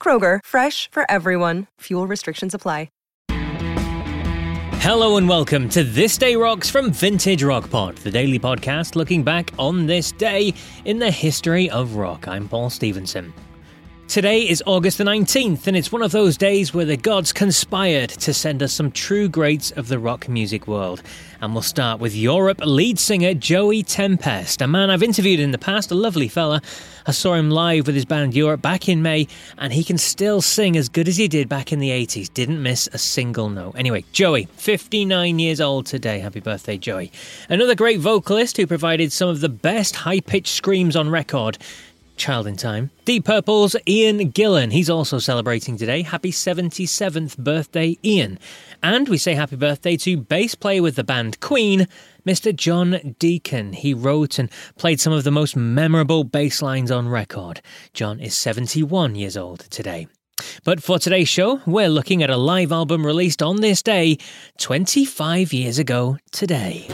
Kroger, fresh for everyone. Fuel restrictions apply. Hello and welcome to This Day Rocks from Vintage Rock Pod, the daily podcast looking back on this day in the history of rock. I'm Paul Stevenson. Today is August the 19th, and it's one of those days where the gods conspired to send us some true greats of the rock music world. And we'll start with Europe lead singer Joey Tempest, a man I've interviewed in the past, a lovely fella. I saw him live with his band Europe back in May, and he can still sing as good as he did back in the 80s. Didn't miss a single note. Anyway, Joey, 59 years old today. Happy birthday, Joey. Another great vocalist who provided some of the best high pitched screams on record. Child in Time. Deep Purple's Ian Gillan. He's also celebrating today. Happy 77th birthday, Ian. And we say happy birthday to bass player with the band Queen, Mr. John Deacon. He wrote and played some of the most memorable bass lines on record. John is 71 years old today. But for today's show, we're looking at a live album released on this day, 25 years ago today.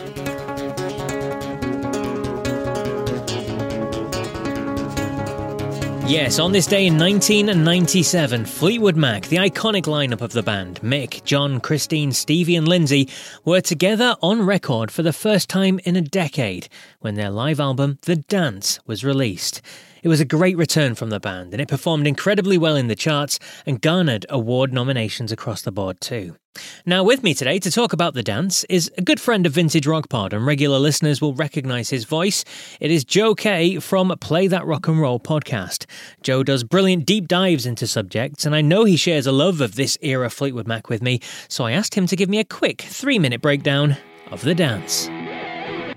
Yes, on this day in 1997, Fleetwood Mac, the iconic lineup of the band, Mick, John, Christine, Stevie, and Lindsey, were together on record for the first time in a decade when their live album, The Dance, was released. It was a great return from the band, and it performed incredibly well in the charts and garnered award nominations across the board too. Now, with me today to talk about the dance is a good friend of Vintage Rock Pod, and regular listeners will recognise his voice. It is Joe Kay from Play That Rock and Roll podcast. Joe does brilliant deep dives into subjects, and I know he shares a love of this era Fleetwood Mac with me, so I asked him to give me a quick three minute breakdown of the dance.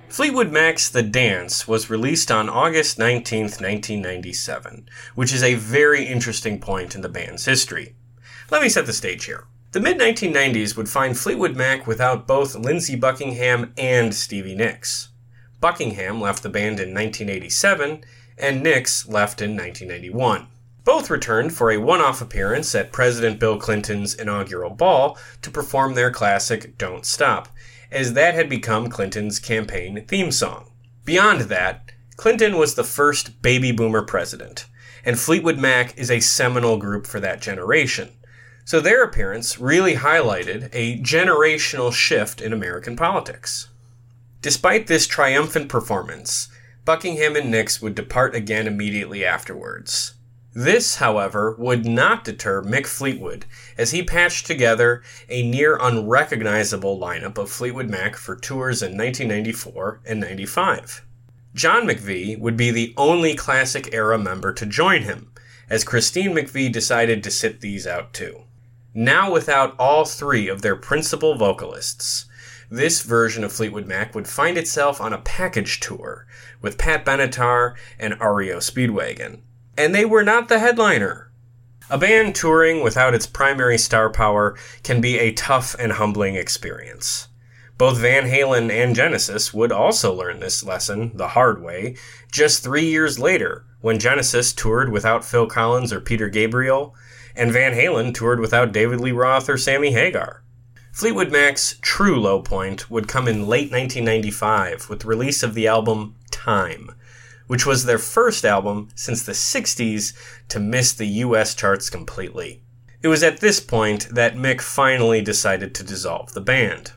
Fleetwood Mac's The Dance was released on August 19, 1997, which is a very interesting point in the band's history. Let me set the stage here. The mid 1990s would find Fleetwood Mac without both Lindsey Buckingham and Stevie Nicks. Buckingham left the band in 1987, and Nicks left in 1991. Both returned for a one off appearance at President Bill Clinton's inaugural ball to perform their classic Don't Stop, as that had become Clinton's campaign theme song. Beyond that, Clinton was the first baby boomer president, and Fleetwood Mac is a seminal group for that generation. So their appearance really highlighted a generational shift in American politics. Despite this triumphant performance, Buckingham and Nicks would depart again immediately afterwards. This, however, would not deter Mick Fleetwood as he patched together a near unrecognizable lineup of Fleetwood Mac for tours in 1994 and 95. John McVie would be the only classic era member to join him, as Christine McVie decided to sit these out too. Now without all three of their principal vocalists, this version of Fleetwood Mac would find itself on a package tour with Pat Benatar and REO Speedwagon. And they were not the headliner. A band touring without its primary star power can be a tough and humbling experience. Both Van Halen and Genesis would also learn this lesson the hard way just three years later when Genesis toured without Phil Collins or Peter Gabriel and Van Halen toured without David Lee Roth or Sammy Hagar. Fleetwood Mac's true low point would come in late 1995 with the release of the album Time, which was their first album since the 60s to miss the US charts completely. It was at this point that Mick finally decided to dissolve the band.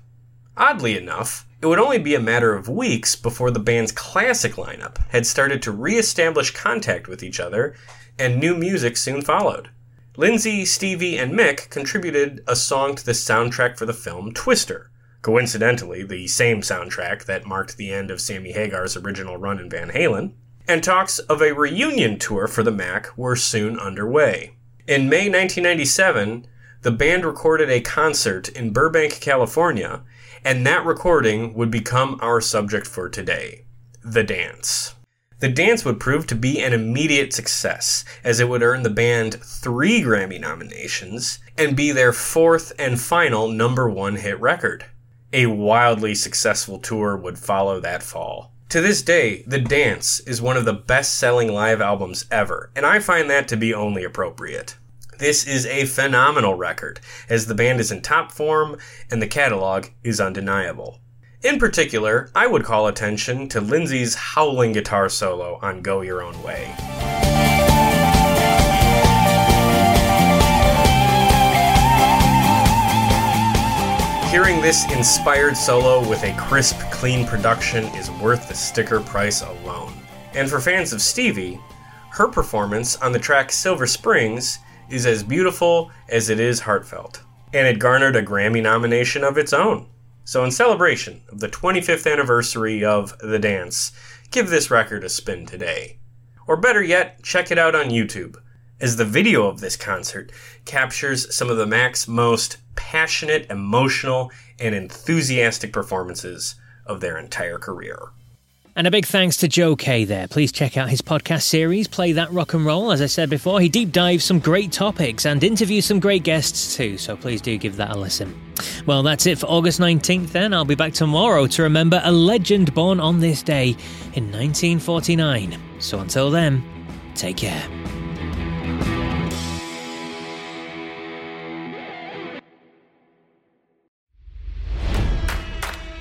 Oddly enough, it would only be a matter of weeks before the band's classic lineup had started to re establish contact with each other, and new music soon followed. Lindsey, Stevie, and Mick contributed a song to the soundtrack for the film Twister, coincidentally, the same soundtrack that marked the end of Sammy Hagar's original run in Van Halen, and talks of a reunion tour for the Mac were soon underway. In May 1997, the band recorded a concert in Burbank, California, and that recording would become our subject for today the dance. The dance would prove to be an immediate success, as it would earn the band three Grammy nominations and be their fourth and final number one hit record. A wildly successful tour would follow that fall. To this day, The Dance is one of the best selling live albums ever, and I find that to be only appropriate. This is a phenomenal record, as the band is in top form and the catalog is undeniable. In particular, I would call attention to Lindsey's howling guitar solo on Go Your Own Way. Hearing this inspired solo with a crisp, clean production is worth the sticker price alone. And for fans of Stevie, her performance on the track Silver Springs is as beautiful as it is heartfelt. And it garnered a Grammy nomination of its own. So, in celebration of the 25th anniversary of The Dance, give this record a spin today. Or better yet, check it out on YouTube, as the video of this concert captures some of the Mac's most passionate, emotional, and enthusiastic performances of their entire career. And a big thanks to Joe Kay there. Please check out his podcast series, Play That Rock and Roll. As I said before, he deep dives some great topics and interviews some great guests too, so please do give that a listen. Well, that's it for August 19th then. I'll be back tomorrow to remember a legend born on this day in 1949. So until then, take care.